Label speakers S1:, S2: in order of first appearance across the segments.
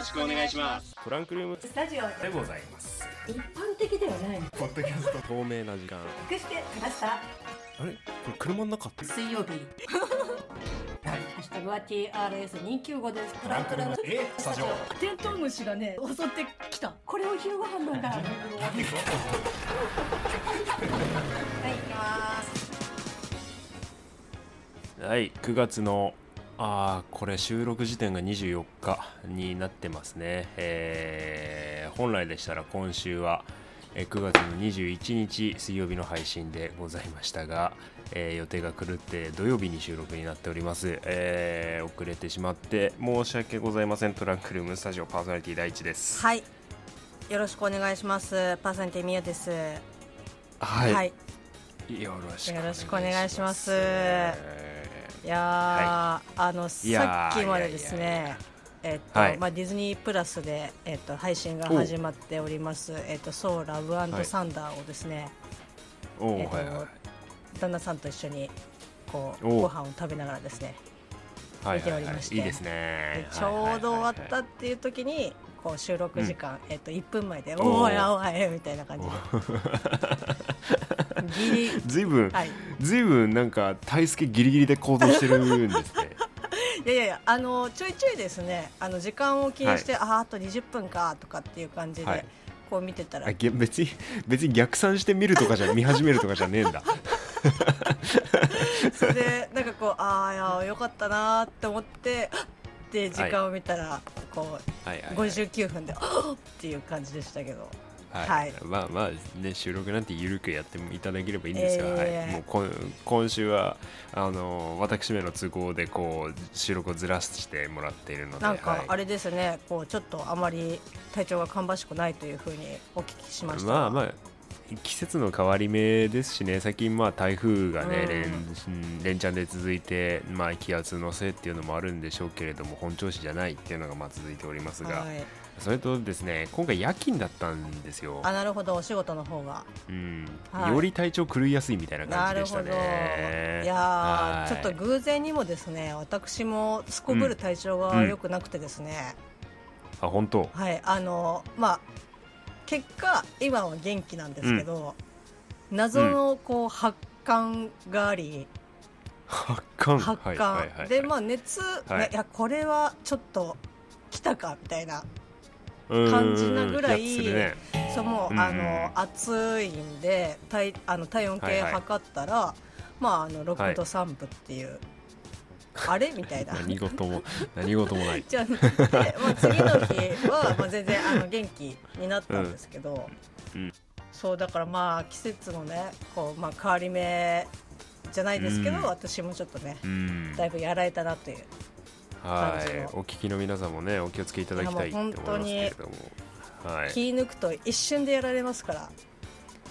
S1: ろしくお願いします。
S2: トランクルーム
S3: スタジオ
S2: でございます。
S3: 一般的ではない
S2: ポッドキャスト。透明な時間。
S3: 隠してきました？
S2: あれ？これ車の中？って
S3: 水曜日。ハッシュタグは TRS295 です。トランクルーム。
S2: えスタジオ。
S3: テントウムシがね襲ってきた。これを昼ご飯なんだはい行きます。
S2: はい。9月のあーこれ収録時点が24日になってますね、えー本来でしたら今週はえー9月の21日水曜日の配信でございましたが、えー予定が狂って土曜日に収録になっております、えー遅れてしまって申し訳ございません。トランクルームスタジオパーソナリティ第一です。
S3: はい。よろしくお願いします。パーソナリティみやです。
S2: はい、
S3: はい。
S2: よろしく
S3: お願いします。
S2: え
S3: いやー、あの
S2: いやー
S3: さっきまでです
S2: いやいやい
S3: ねえっと
S2: はい。
S3: まあ、ディズニープラスで、えっと、配信が始まっております「えっと、ソーラブサンダー」をですね、
S2: ーおー
S3: えっと
S2: はいはい。
S3: 旦那さんと一緒にこうご飯を食べながらですね
S2: はい
S3: 見ておりまして
S2: いいです
S3: で
S2: ね
S3: ちょうど終わった
S2: は
S3: っていう時にこう収録時間、えっと、1分前で「
S2: おう。
S3: おいおい」みたいな感じでギリ。
S2: いずいぶん
S3: はい。
S2: ずいぶんなんか大輔ギリギリで行動してるんですね。
S3: いやいやいやあのちょいちょいですね。あの時間を気にして、あーあと20分かとかっていう感じで、
S2: はい。
S3: こう見てたら。
S2: 別に別に逆算して見るとかじゃ見始めるとかじゃねえんだ。
S3: それでなんかこうああよかったなーって思ってで時間を見たら、こう
S2: はいはい、はい、
S3: 59分で、あっっていう感じでしたけど
S2: はい、
S3: はい。
S2: まあまあね収録なんてゆるくやってもいただければいいんですが、
S3: えー。
S2: はい、もうこん今週はあの私めの都合でこう収録をずらしてもらっているので
S3: なんかあ
S2: れ、
S3: れですね、こうちょっとあまり体調が芳しくないというふうにお聞きしました。
S2: まあまあ季節の変わり目ですしね。最近まあ台風がね、
S3: うん。
S2: 連連チャンで続いて、まあ、気圧のせいっていうのもあるんでしょうけれども本調子じゃないっていうのがまあ続いておりますが、
S3: はい、
S2: それとですね今回夜勤だったんですよ、
S3: あなるほど。お仕事の方が。
S2: うん。
S3: はい。
S2: より体調狂いやすいみたいな感じでしたね。
S3: い。やちょっと偶然にもですね私もすこぶる体調が良くなくてですね、
S2: あ本当？
S3: はい。あのまあ結果今は元気なんですけど、謎のこう発汗があり、
S2: 発汗？
S3: 発汗、でまあ熱、
S2: はい。
S3: いやこれはちょっと来たかみたいな
S2: うん
S3: 感じなぐらいそうもう、
S2: うんうん。
S3: あの暑いんで体あの体温計
S2: はいはい。
S3: 測ったら、まああの6度3分っていう、あれみたいな。
S2: 何事も何事もない。
S3: じゃあで、まあ、次の日は、まあ、全然あの元気になったんですけど、
S2: うん。うん。
S3: そうだからまあ季節のねこう、まあ、変わり目じゃないですけど、
S2: うん。
S3: 私もちょっとね
S2: うん。
S3: だいぶやられたなという
S2: はい。お聞きの皆さんもねお気をつけいただきたいって思いますけれども。はい。
S3: 気抜くと一瞬でやられますから。っ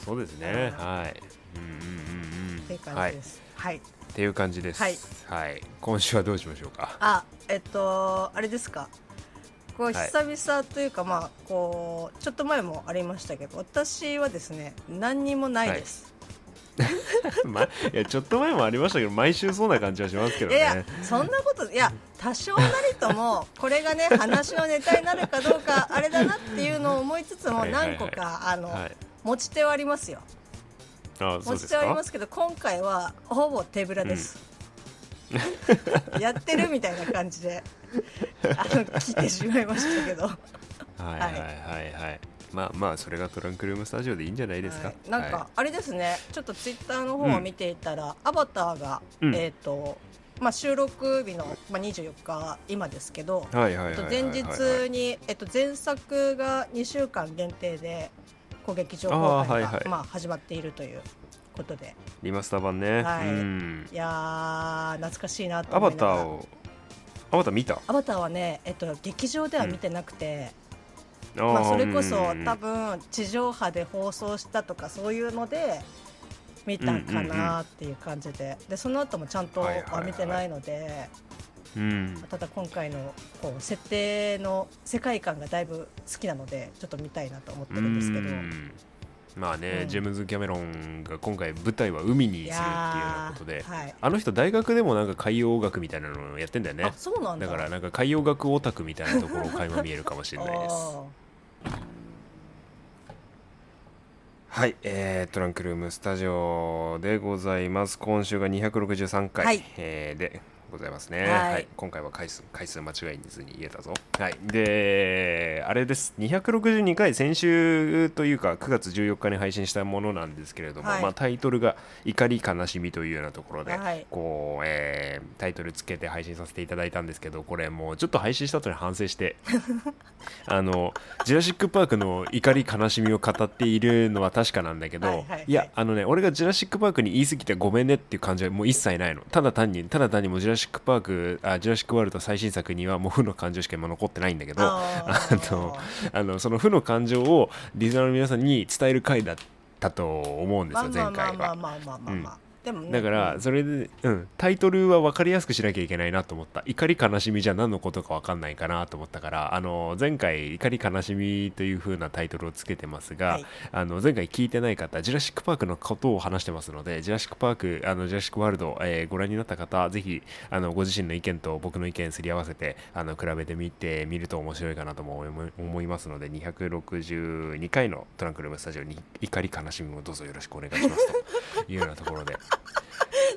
S2: そうですね。はい。うんうんうんうん。
S3: ていう感
S2: はいっ
S3: じです。はい、
S2: ていう感じです。
S3: はい。
S2: はい。今週はどうしましょうか？
S3: あえっとあれですか？こう
S2: はい。
S3: 久々というか、まあこうちょっと前もありましたけど私はですね何にもないです、
S2: まいやちょっと前もありましたけど毎週そうな感じはしますけど
S3: い、やい
S2: ね
S3: やそんなこといや多少なりともこれがね話のネタになるかどうかあれだなっていうのを思いつつも
S2: はいはいはい。
S3: 何個かあの、
S2: はい。
S3: 持ち手はありますよ。
S2: あ
S3: 持ち手はありますけど今回はほぼ手ぶらです、やってるみたいな感じであの来てしまいましたけど。
S2: はいはいはい。はいまあまあそれがトランクルームスタジオでいいんじゃないですか、
S3: はい。なんか、
S2: は
S3: あれですね。ちょっとツイッターの方を見ていたら、アバターが、
S2: うん。
S3: えっ、とまあ収録日の、まあ、24日今ですけど、前日に、えっと、前作が2週間限定で攻撃情報が
S2: はいはい。
S3: まあ、始まっているということで。
S2: リマスター版ね、
S3: はい。
S2: うん。
S3: いやー懐かしいなと
S2: アバ
S3: 思いながら。
S2: ターをアバター見た？
S3: アバターはね、えっと、劇場では見てなくて、まあ、それこそ
S2: うん。
S3: 多分地上波で放送したとかそういうので見たかなっていう感じで。でその後もちゃんと
S2: は
S3: 見てないので
S2: うん。
S3: ただ今回のこう設定の世界観がだいぶ好きなのでちょっと見たいなと思ってるんですけど。
S2: うん。まあね、
S3: うん。
S2: ジェームズ・キャメロンが今回舞台は海にするっていうようなことで、
S3: はい、
S2: あの人大学でもなんか海洋学みたいなのをやってんだよね。
S3: あそうなんだ。
S2: だからなんか海洋学オタクみたいなところを垣間見えるかもしれないです。
S3: あ
S2: はい、えー、トランクルームスタジオでございます。今週が263回、
S3: はい。
S2: えーでございますね、
S3: はい。
S2: 今回は回数回数間違いずに言えたぞ。はい。であれです。262回先週というか9月14日に配信したものなんですけれども、
S3: はい。
S2: まあ、タイトルが「怒り悲しみ」というようなところで、
S3: はい。
S2: こう、えータイトルつけて配信させていただいたんですけどこれもうちょっと配信した後に反省して あのジュラシック・パークの怒り悲しみを語っているのは確かなんだけど、
S3: はいはいはい
S2: やあのね俺がジュラシック・パークに言い過ぎてごめんねっていう感じはもう一切ないの。ただ単にただ単にもうジュラシック・パークあジュラシック・ワールド最新作にはもう負の感情しか今残ってないんだけどあのあのその負の感情をリスナーの皆さんに伝える回だったと思うんですよ、前回は。
S3: でもね。
S2: だから
S3: うん。
S2: それで、うん、タイトルは分かりやすくしなきゃいけないなと思った。怒り悲しみじゃ何のことか分かんないかなと思ったからあの前回怒り悲しみという風なタイトルをつけてますが、
S3: はい。
S2: あの前回聞いてない方ジュラシック・パークのことを話してますのでジュラシック・パークあのジュラシック・ワールド、えーご覧になった方ぜひあのご自身の意見と僕の意見すり合わせてあの比べてみてみると面白いかなとも思い思いますので262回のトランクルームスタジオに怒り悲しみもどうぞよろしくお願いしますというようなところで。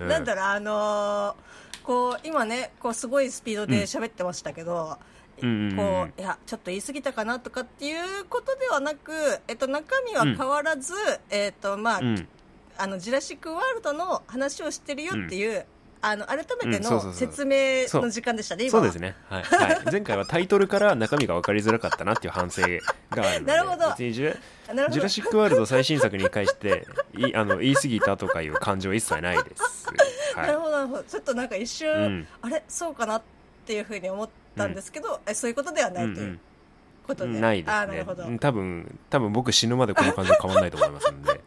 S2: う
S3: なんだろうあのーこう今ねこうすごいスピードで喋ってましたけど、
S2: うんうんうんうん。
S3: こういやちょっと言い過ぎたかなとかっていうことではなく、えっと、中身は変わらず、えっとまあ
S2: うん。
S3: あのジュラシック・ワールドの話をしてるよっていう、あの改めての説明の時間でしたね、
S2: そう。ですね、はい。はい、前回はタイトルから中身が分かりづらかったなっていう反省があるので
S3: なるほど。
S2: ジュジュラシック・ワールド最新作に関していあの言い過ぎたとかいう感情は一切ないです、は
S3: なるほどなるほど。ちょっとなんか一瞬、
S2: うん。
S3: あれそうかなっていうふうに思ったんですけど、えそういうことではないということで、
S2: うん、ないで
S3: なるほど、
S2: うん多分多分僕死ぬまでこの感情変わんないと思いますんで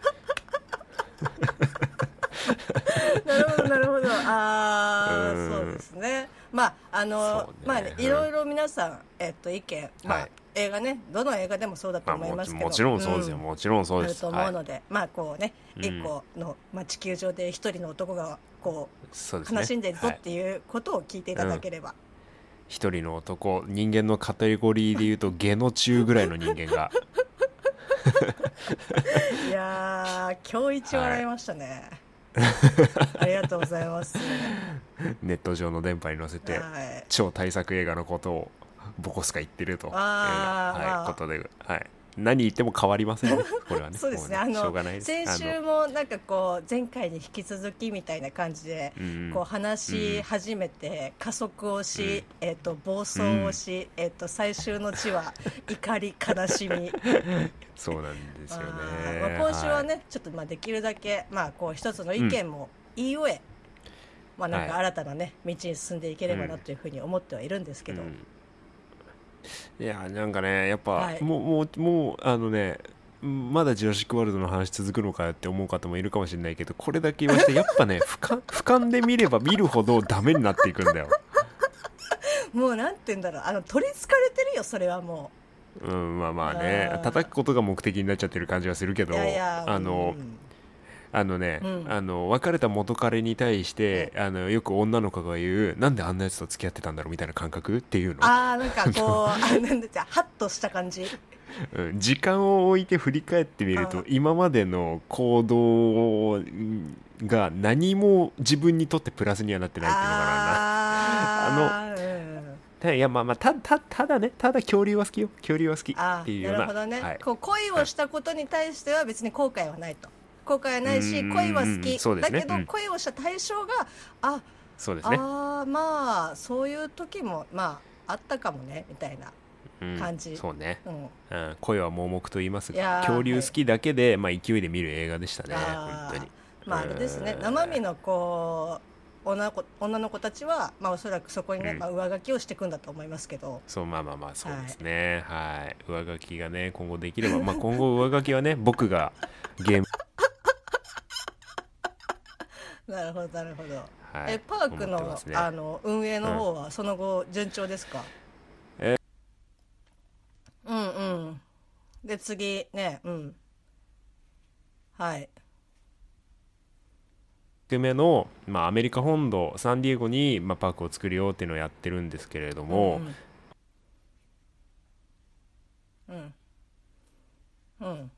S3: ああ
S2: うん
S3: そうですね。まああの、
S2: ね。
S3: まあねいろいろ皆さんえっと意見まあ、
S2: はい。
S3: 映画ねどの映画でもそうだと思いますけど
S2: もちろんそうですよ、
S3: ん
S2: もちろんそうです。
S3: あると思うの
S2: はい。
S3: で、まあこうね
S2: うん。
S3: 一個の、まあ、地球上で一人の男がこ
S2: そうね。
S3: う悲しんでるぞ
S2: はい
S3: っていうことを聞いていただければ、
S2: 一人の男人間のカテゴリーで言うと下の中ぐらいの人間が。
S3: い、やー今日一笑いましたね、ありがとうございます、
S2: ネット上の電波に乗せて
S3: はい。
S2: 超大作映画のことをボコスカ言ってると。はい、ことで、はい、何言っても変わりません。ね これはね。
S3: そうですね。
S2: も
S3: あの先週もなんかこう前回に引き続きみたいな感じで、
S2: うん
S3: こう話し始めて加速をし、えっと暴走をし、えっと最終の地は怒り悲しみ。
S2: そうなんですよね。
S3: まあ、今週はね、ちょっとまあできるだけまあこう一つの意見も言い終え、まあなんか
S2: はい。
S3: 新たなね道に進んでいければなというふうに思ってはいるんですけど、
S2: うんいやなんかねやっぱ、
S3: はい。
S2: もうもうもうあのねまだジュラシック・ワールドの話続くのかよって思う方もいるかもしれないけどこれだけ言わして やっぱね俯瞰俯瞰で見れば見るほどダメになっていくんだよ。
S3: もうなんて言うんだろう。あの取りつかれてるよそれはも
S2: う。んまあまあね。叩くことが目的になっちゃってる感じはするけ
S3: う
S2: どあの、
S3: うん
S2: あのね、
S3: うん。
S2: あの別れた元彼に対して、あのよく女の子が言うなんであんなやつと付き合ってたんだろうみたいな感覚っていうの、
S3: ああなんかこうあなんだっけハッとした感じ。
S2: うん時間を置いて振り返ってみる
S3: あ
S2: と今までの行動が何も自分にとってプラスにはなってないっていうのかな。
S3: あー。うん。
S2: たいやまあまあたたただねただ恐竜は好きよ。恐竜は好き
S3: あ
S2: っていうような。
S3: ーなるほどね、
S2: はい。
S3: こう恋をしたことに対しては別に後悔はないと後悔はないし
S2: うん
S3: 恋は好き、
S2: ね。
S3: だけど
S2: うん。
S3: 恋をした対象があ
S2: そうですね、
S3: あーまあそういう時もまああったかもねみたいな
S2: うん。
S3: 感じ。
S2: そうね、
S3: うん。
S2: うん、恋は盲目と言いますが恐竜好きだけで、まあ、勢いで見る映画でしたね本当に。
S3: まああれですね。
S2: うん
S3: 生身のこう女女の子たちは、まあ、おそらくそこにね、
S2: うん。
S3: まあ、上書きをしていくんだと思いますけど。
S2: そうまあまあまあそうですね。はい、上書きがね今後できればまあ今後上書きはね僕がゲーム
S3: なるほどなるほど、
S2: はい。
S3: えパークの,、
S2: ね。
S3: あの運営の方はその後順調ですか、
S2: え。
S3: うんうん。で次ねうん。はい。
S2: 目の、まあ、アメリカ本土サンディエゴに、まあ、パークを作るよっていうのをやってるんですけれども、
S3: うん。うん、うん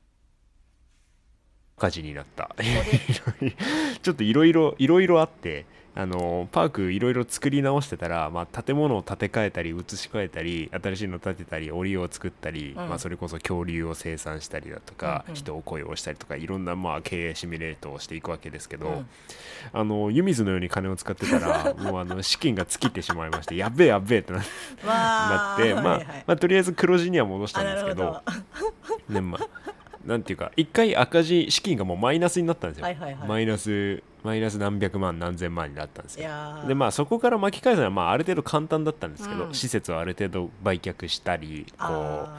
S2: 火事になった。ちょっといろいろいろいろあってあのパークいろいろ作り直してたら、まあ、建物を建て替えたり移し替えたり新しいの建てたり檻を作ったり、
S3: うん。
S2: まあ、それこそ恐竜を生産したりだとか、
S3: うんうん。
S2: 人を雇用したりとかいろんな、まあ、経営シミュレートをしていくわけですけど、
S3: うん。
S2: あの湯水のように金を使ってたら もうあの資金が尽きてしまいましてやっべえやっべえってなって、まあ
S3: はいはい
S2: まあ、とりあえず黒字には戻した
S3: あ
S2: んですけどねまあ、なんていうか一回赤字資金がもうマイナスになったんですよ、
S3: はいはいはい。
S2: マイナスマイナス何百万何千万になったんです
S3: い
S2: よでまあそこから巻き返すのはまあある程度簡単だったんですけど、
S3: うん。
S2: 施設をある程度売却したりこ
S3: あ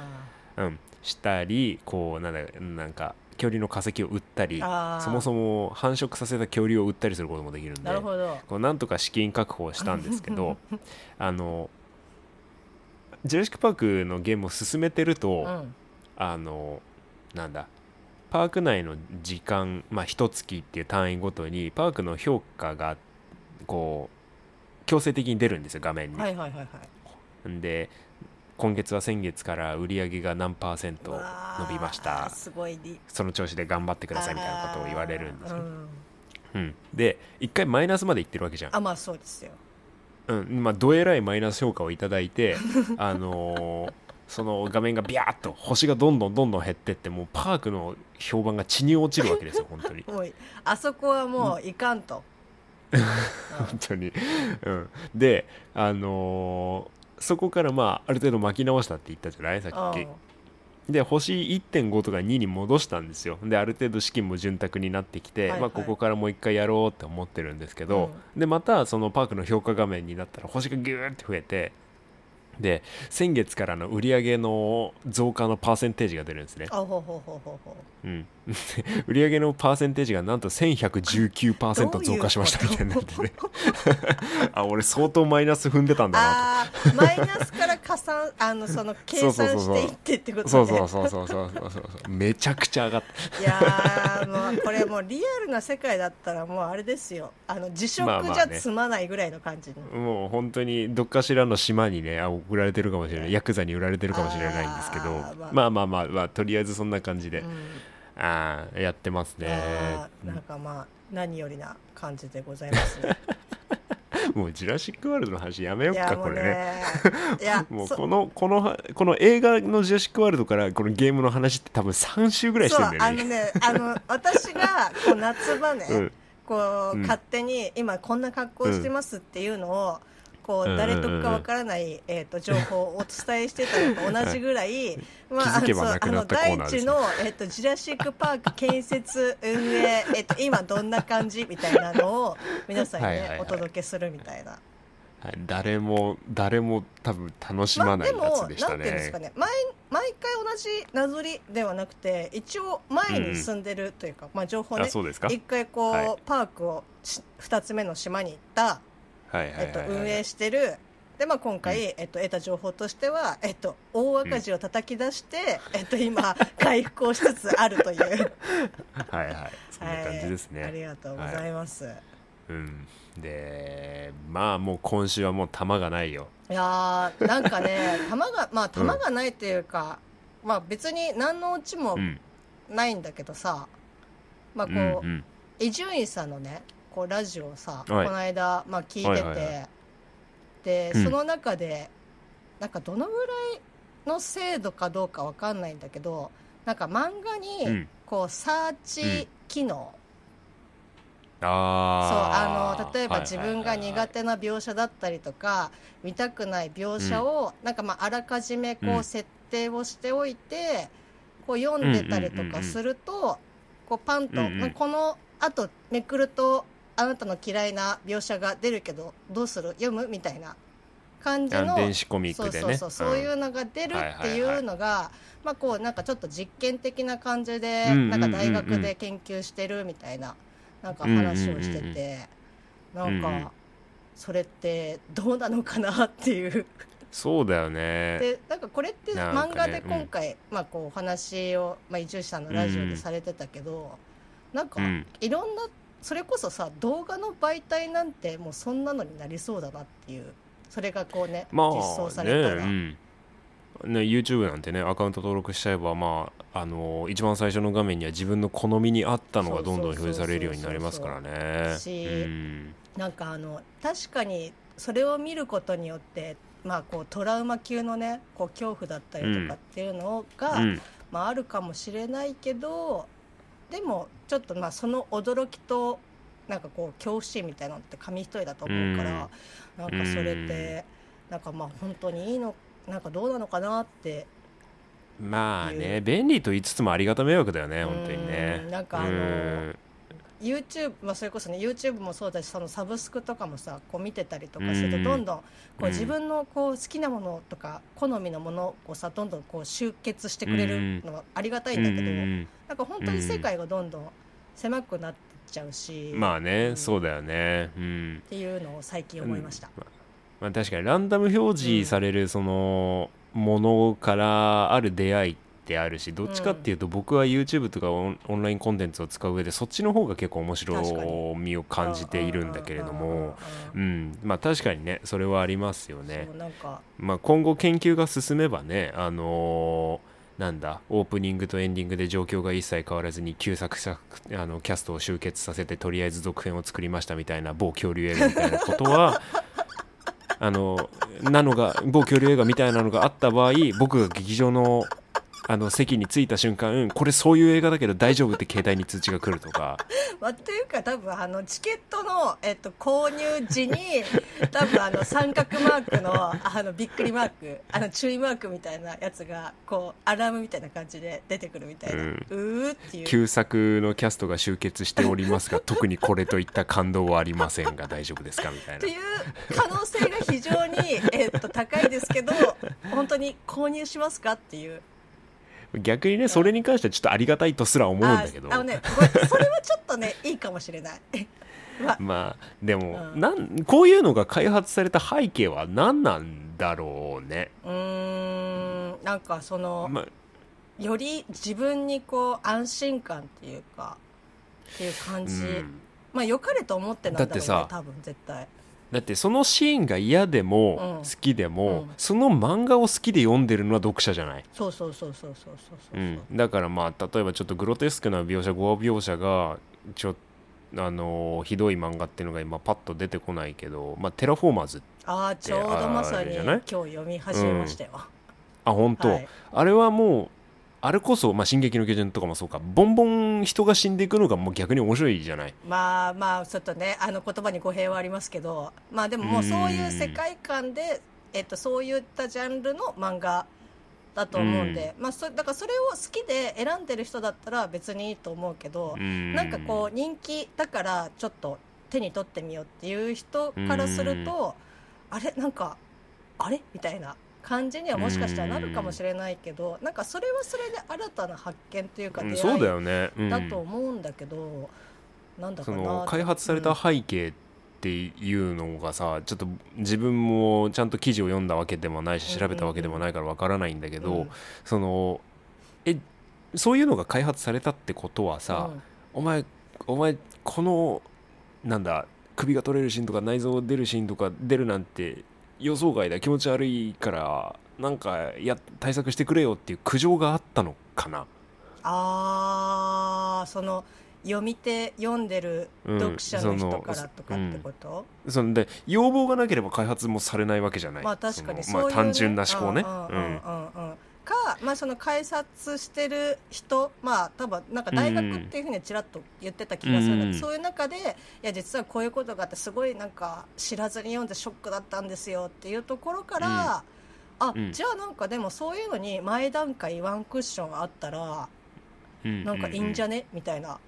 S2: う、うん、したりこうなんだなんか恐竜の化石を売ったりそもそも繁殖させた恐竜を売ったりすることもできるん
S3: ー
S2: で
S3: なるほど。
S2: こうなんとか資金確保をしたんですけど あのジュラシック・パークのゲームを進めてると、
S3: うん。
S2: あのなんだ？パーク内の時間まあ一月っていう単位ごとにパークの評価がこう強制的に出るんですよ画面に、
S3: はいはいはいはい。
S2: んで今月は先月から売り上げが何パーセント伸びました。
S3: ーすごいり
S2: その調子で頑張ってくださいみたいなことを言われるんですよ、
S3: うん
S2: うん、で一回マイナスまでいってるわけじゃん。
S3: あまあそうですよ。
S2: うん。まあ、どえらいマイナス評価をいただいて、あのーその画面がビャーっと星がどんどんどんどん減ってってもうパークの評判が地に落ちるわけですよ本当に。
S3: あそこはもういかんと、
S2: 本当に、うん、であのーそこからまあある程度巻き直したって言ったじゃないさっき。で星1.5とか2に戻したんですよ。である程度資金も潤沢になってきて、
S3: はいはい。
S2: まあ、ここからもう一回やろうって思ってるんですけど、でまたそのパークの評価画面になったら星がギューって増えてで先月からの売り上げの増加のパーセンテージが出るんですね、
S3: う
S2: ん、売り上げのパーセンテージがなんと1119%
S3: どういう
S2: 増加しましたみたいになってて あ俺相当マイナス踏んでたんだな
S3: あーマイナスから加算あのその計算していってってこと
S2: と
S3: ね。
S2: そうそうそうそうそうそうそうめちゃくちゃ上がった。
S3: いやーもうこれもうリアルな世界だったらもうあれですよ。あの辞職じゃ
S2: まあまあね。
S3: 済まないぐらいの感じに、
S2: もう本当にどっかしらの島にねあ送られてるかもしれない。ヤクザに売られてるかもしれないんですけど。まあまあまあまあとりあえずそんな感じで、
S3: うん
S2: ああやってますね。
S3: なんかまあ何よりな感じでございますね。
S2: もうジュラシック・ワールドの話やめよっかこれね。もうこのこのこの映画のジュラシック・ワールドからこのゲームの話って多分3週ぐらいしてるんだよね。
S3: ねあの私がこう夏場ね、
S2: うん。
S3: こう、
S2: うん。
S3: 勝手に今こんな格好してますっていうのを、こ
S2: うん
S3: う誰得かわからない、えー、と情報をお伝えしてたのと同じぐらい、ま
S2: 気づけば
S3: そう
S2: なくなったコーナーですね。
S3: あの第一の、えー、とジュラシック・パーク建設運営、えー、と今どんな感じみたいなのを皆さんに、ねお届けするみたいな。
S2: はい。誰も誰も多分楽しまない
S3: でも
S2: やつでした
S3: なんていうんですか
S2: ね。
S3: ね毎毎回同じなぞりではなくて一応前に進んでるというか、まあ、情報ね
S2: あそうですか。
S3: 一回こう、
S2: はい。
S3: パークをし2つ目の島に行った、運営してる。で、まあ、今回、えっと、得た情報としては、えっと、大赤字を叩き出して、えっと、今回復をしつつあるという。
S2: はいはい。そんな感じですね、
S3: はい。ありがとうございます、
S2: うん。でまあもう今週はもう球がないよ。
S3: い、やーなんかね 球がまあ球がないというか、まあ別に何のオチも
S2: うん。
S3: ないんだけどさ、まあこ
S2: うん
S3: う
S2: うん。
S3: 伊集院さんのねこうラジオをさ、
S2: はい。
S3: この間、まあ、聞いてて、
S2: はいはいは
S3: で、
S2: うん。
S3: その中でなんかどのぐらいの精度かどうかわかんないんだけどなんか漫画
S2: う
S3: に
S2: ん。
S3: こうサーチ機能、そう
S2: あ
S3: あの例えば自分が苦手な描写だったりとか見たくない描写を、なんかまああらかじめこ
S2: うん。
S3: う設定をしておいて、こう読んでたりとかすると、こうパンと、
S2: うんうん。
S3: まあこのあとめくるとあなたの嫌いな描写が出るけどどうする？読む？みたいな感じの
S2: あ電子コミックでね。
S3: そうそうそう、そういうのが出るっていうのが、まあこうなんかちょっと実験的な感じで、
S2: うんうんうんうん。
S3: なんか大学で研究してるみたいななんか話をしてて、なんか、
S2: うんうん。
S3: それってどうなのかなっていう。
S2: そうだよね。
S3: でなんかこれって
S2: なんかね
S3: 漫画で今回、まあこうお話を、まあ、伊集院さんのラジオでされてたけど、なんか、
S2: うん。
S3: いろんなそれこそさ動画の媒体なんてもうそんなのになりそうだなっていう。それがこうね、
S2: まあ
S3: 実装さ
S2: ね
S3: れたら、
S2: うん。ね、YouTube なんてねアカウント登録しちゃえばまああの一番最初の画面には自分の好みに合ったのがどんどん表示されるようになりますからね。
S3: し
S2: うん。
S3: なんかあの確かにそれを見ることによってまあこうトラウマ級のねこう恐怖だったりとかっていうのが、
S2: うん。
S3: まあ、あるかもしれないけどでもちょっとまあその驚きとなんかこう恐怖心みたいなのって紙一重だと思うから、なんかそれってなんかまあ本当にいいのなんかどうなのかなって
S2: まあ
S3: い
S2: ね便利と言いつつもありがた迷惑だよね本当にね。
S3: うんなんかあの
S2: うん
S3: YouTube、まあ、それこそね YouTube もそうだしそのサブスクとかもさこう見てたりとかすると
S2: うん。
S3: どんどんこう
S2: うん。
S3: 自分のこう好きなものとか好みのものをさどんどんこう集結してくれるのはありがたいんだけど、
S2: うん。
S3: なんか本当に世界がどんどん狭くなってっちゃうし、
S2: まあね、
S3: うん。
S2: そうだよね。うん。
S3: っていうのを最近思いました、
S2: まあ、確かにランダム表示されるそのものからある出会いってあるしどっちかっていうと僕は YouTube とかオンラインコンテンツを使う上でそっちの方が結構面白みを感じているんだけれども。うんまあ確かにねそれはありますよね。まあ今後研究が進めばねあのーなんだオープニングとエンディングで状況が一切変わらずに旧作作あのキャストを集結させてとりあえず続編を作りましたみたいな某恐竜映画みたいなことはあのなのが某恐竜映画みたいなのがあった場合僕が劇場のあの席に着いた瞬間これそういう映画だけど大丈夫って携帯に通知が来るとか。
S3: まあ、っていうか多分あのチケットの、えっと、購入時に多分あの三角マークのあのびっくりマーク あの注意マークみたいなやつがこうアラームみたいな感じで出てくるみたいな、
S2: う
S3: うんーっていう。
S2: 旧作のキャストが集結しておりますが 特にこれといった感動はありませんが大丈夫ですかみたいな。
S3: っていう可能性が非常に、えっと、高いですけど本当に購入しますかっていう
S2: 逆にねそれに関してはちょっとありがたいとすら思うんだけど。
S3: ああのねそれはちょっとねいいかもしれない。まあ
S2: まあでも、
S3: うん。
S2: なんこういうのが開発された背景は何なんだろうね、
S3: うーんなんかその、
S2: まあ。
S3: より自分にこう安心感っていうかっていう感じ、
S2: うん。
S3: まあ良かれと思ってなんだろうね多分絶対
S2: だってそのシーンが嫌でも
S3: うん。
S2: 好きでも、
S3: うん。
S2: その漫画を好きで読んでるのは読者じゃない、
S3: そうそうそうそうそうそうそうう、
S2: ん、だからまあ例えばちょっとグロテスクな描写ゴア描写がちょあのーひどい漫画っていうのが今パッと出てこないけど、まあ、テラフォーマーズ
S3: ああちょうどまさに今日読み始めましたよ、
S2: あ本当、
S3: はい。
S2: あれはもうあれこそ、まあ、進撃の巨人とかもそうか。ボンボン人が死んでいくのがもう逆に面白いじゃない。
S3: まあまあちょっとねあの言葉に語弊はありますけどまあでももうそういう世界観で、えっと、そういったジャンルの漫画だと思うんで、まあ、そだからそれを好きで選んでる人だったら別にいいと思うけど、
S2: うん。
S3: なんかこう人気だからちょっと手に取ってみようっていう人からすると、あれ？なんかあれ？みたいな感じにはもしかしたらなるかもしれないけど、なんかそれはそれで新たな発見というか出会い
S2: だよね、うん。
S3: だと思うんだけど、なんだか
S2: そ
S3: な
S2: の開発された背景っていうのがさちょっと自分もちゃんと記事を読んだわけでもないし調べたわけでもないからわからないんだけど、
S3: うん。
S2: そのえそういうのが開発されたってことはさ、
S3: うん。
S2: お前お前このなんだ首が取れるシーンとか内臓出るシーンとか出るなんて予想外だ気持ち悪いからなんかや対策してくれよっていう苦情があったのかな。
S3: ああその読み手読んでる読者の人からとかってこと、
S2: そん。で要望がなければ開発もされないわけじゃない。
S3: まあ確かに
S2: その
S3: そういう、ね。
S2: まあ単純な思考ね
S3: うんうん
S2: うん
S3: うんうんうんか、まあ、その開発してる人まあ多分なんか大学っていうふうにちらっと言ってた気がするんだけど、
S2: うん
S3: そういう中でいや実はこういうことがあってすごいなんか知らずに読んでショックだったんですよっていうところから、あ、
S2: うん。
S3: じゃあなんかでもそういうのに前段階ワンクッションあったら
S2: うん
S3: なんかいいんじゃね、みたいな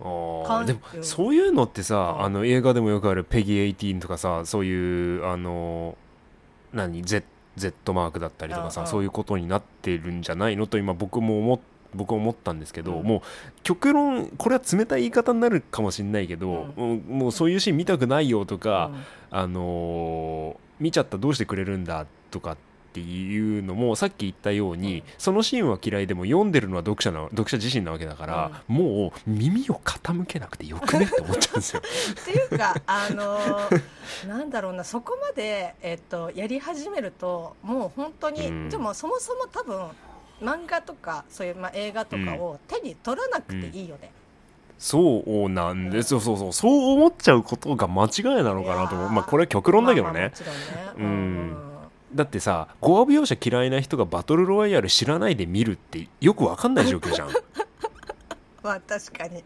S2: でも
S3: うん
S2: そういうのってさ、
S3: うん。
S2: あの映画でもよくあるペギ18とかさそういうあの何？Z, Z マークだったりとかさ、
S3: うんうん。
S2: そういうことになってるんじゃないのと今僕も思っ僕は思ったんですけど、
S3: うん。
S2: もう極論これは冷たい言い方になるかもしれないけど、もうもうそういうシーン見たくないよとか、あのー見ちゃったどうしてくれるんだとかっっていうのもさっき言ったように、そのシーンは嫌いでも読んでるのは読者の読者自身なわけだから、もう耳を傾けなくてよくねって思っちゃうんですよ。
S3: っていうか あのなんだろうなそこまで、えっとやり始めるともう本当に、
S2: うん。
S3: でもそもそも多分漫画とかそういう、まあ、映画とかを手に取らなくていいよね、
S2: そうなんです。よ、そうそうそう。思っちゃうことが間違いなのかなと思う。まあこれは極論だけどね。
S3: まあまあもちろんね。
S2: うんだってさゴア描写嫌いな人がバトルロワイヤル知らないで見るってよくわかんない状況じゃん、
S3: まあ確かに。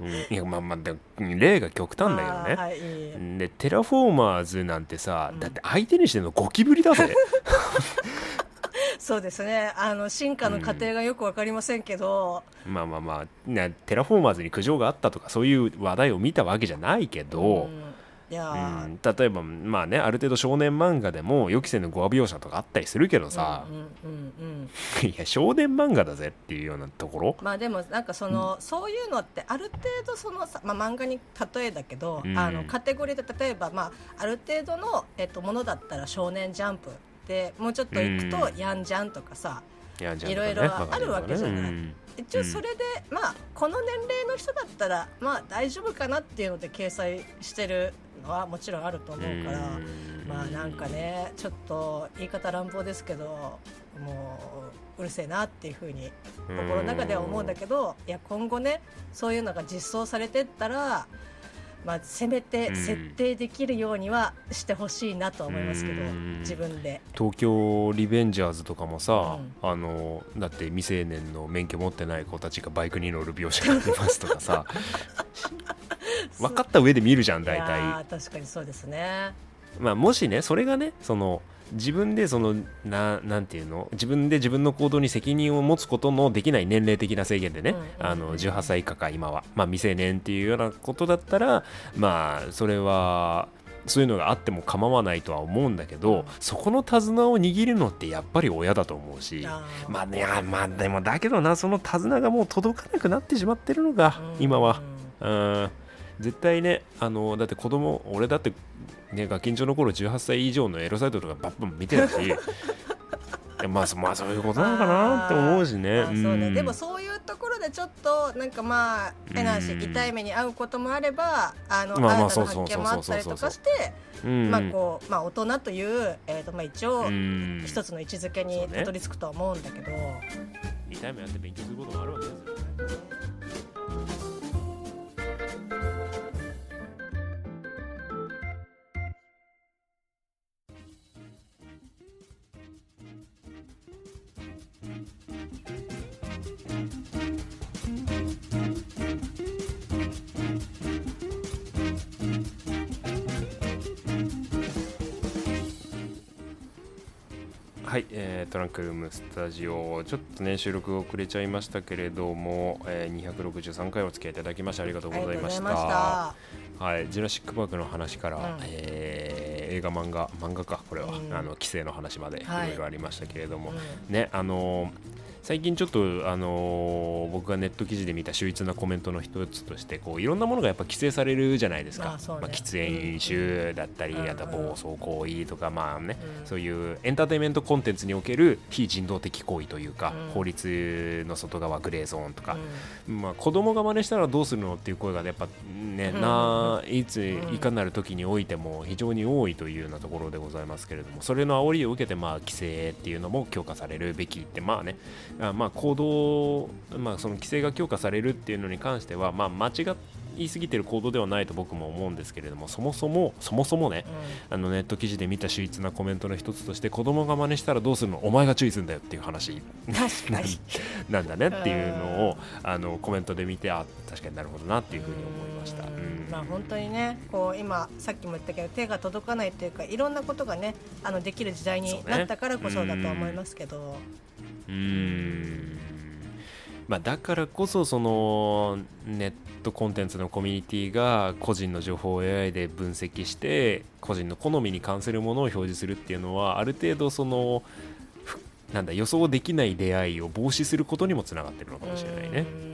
S2: うん、いやまあまあで例が極端だけどね
S3: はい
S2: でテラフォーマーズなんてさ、
S3: うん。
S2: だって相手にしてんのゴキブリだぜ
S3: そうですね。あの進化の過程がよくわかりませんけど、
S2: まあまあまあねテラフォーマーズに苦情があったとかそういう話題を見たわけじゃないけど、
S3: うんいや
S2: う
S3: ー
S2: ん、例えばまあねある程度少年漫画でも予期せぬゴア描写とかあったりするけどさ。
S3: う、んうんうんうん
S2: いや少年漫画だぜっていうようなところ。
S3: まあでもなんかその、そういうのってある程度そのさ、まあ、漫画に例えだけど、
S2: うん。
S3: あのカテゴリーで例えば、まあ、ある程度の、えっと、ものだったら「少年ジャンプ」でもうちょっといくと
S2: う「
S3: ヤンジャン」とかさ
S2: いやじゃあ
S3: いろいろ
S2: ね
S3: あるわけじゃない。
S2: うん。
S3: 一応それで、まあこの年齢の人だったらまあ大丈夫かなっていうので掲載してるのはもちろんあると思うから。
S2: うん
S3: まあなんかねちょっと言い方乱暴ですけどもううるせえなっていうふうに心の中では思うんだけどいや今後ねそういうのが実装されてったら、まあ、せめて
S2: うん。
S3: 設定できるようにはしてほしいなとは思いますけど
S2: うん。
S3: 自分で。
S2: 東京リベンジャーズとかもさ、
S3: う
S2: あのだって未成年の免許持ってない子たちがバイクに乗る描写がありますとかさ。分かった上で見るじゃん大
S3: い
S2: 体
S3: 確かにそうですね。
S2: まあ、もしねそれがねその自分でそのななんていうの？自分で自分の行動に責任を持つことのできない年齢的な制限でね、
S3: うん。
S2: あの18歳以下か今は、まあ、未成年っていうようなことだったらまあそれはそういうのがあっても構わないとは思うんだけど、
S3: うん。
S2: そこの手綱を握るのってやっぱり親だと思うし。まあねあまあでもだけどなその手綱がもう届かなくなってしまってるのが、
S3: うん。
S2: 今は。うん絶対ねあのだって子供俺だってねガキンチョの頃18歳以上のエロサイトとかバッバン見てたし まあそまあそういうことなのかなって思うしね。
S3: そうね。
S2: ん。
S3: でもそういうところでちょっとなんかまあ変な話
S2: うん
S3: 痛い目に遭うこともあればあの
S2: まあまあ
S3: 新たな発見もあったりとかして
S2: うん。
S3: まあこうまあ大人というえーとまあ一応
S2: うん。
S3: 一つの位置づけにたどり着くとは思うんだけど、
S2: 痛い目やって勉強することもあるわけですよはートランクルームスタジオちょっとね収録遅れちゃいましたけれども、えー263回お付き合いいただきましてありがとうございました。はい、ジュラシック・パークの話から、
S3: うん。
S2: えー映画漫画漫画か。これは、
S3: うん。
S2: あの規制の話までい
S3: はい
S2: ろいろありましたけれども、
S3: うん
S2: ねあのー最近ちょっと、あのー僕がネット記事で見た秀逸なコメントの一つとしてこういろんなものがやっぱ規制されるじゃないですか、
S3: あそうね。
S2: まあ、喫煙飲酒だったり、
S3: うん。
S2: あとは暴走行為とか、まあね
S3: うん。
S2: そういうエンターテインメントコンテンツにおける非人道的行為というか、
S3: うん。
S2: 法律の外側グレーゾーンとか、
S3: うん。
S2: まあ、子供が真似したらどうするのっていう声がやっぱね、
S3: うん。
S2: ないつ
S3: うん
S2: いかなる時においても非常に多いというようなところでございますけれどもそれの煽りを受けてまあ規制っていうのも強化されるべきってまあねまあ行動まあその規制が強化されるっていうのに関してはまあ間違っいすぎてる行動ではないと僕も思うんですけれどもそもそもそもそもねあのネット記事で見た秀逸なコメントの一つとして子供が真似したらどうするの？お前が注意するんだよっていう話。
S3: うん確かに。
S2: なんだねっていうのをあのコメントで見てあ確かになるほどなっていうふうに思いました。
S3: うん。
S2: うん
S3: まあ本当にねこう今さっきも言ったけど手が届かないというかいろんなことがねあのできる時代になったからこそだとは思いますけど。
S2: うーんまあ、だからこそそのネットコンテンツのコミュニティが個人の情報を AI で分析して個人の好みに関するものを表示するっていうのはある程度そのなんだ予想できない出会いを防止することにもつながってるのかもしれないね。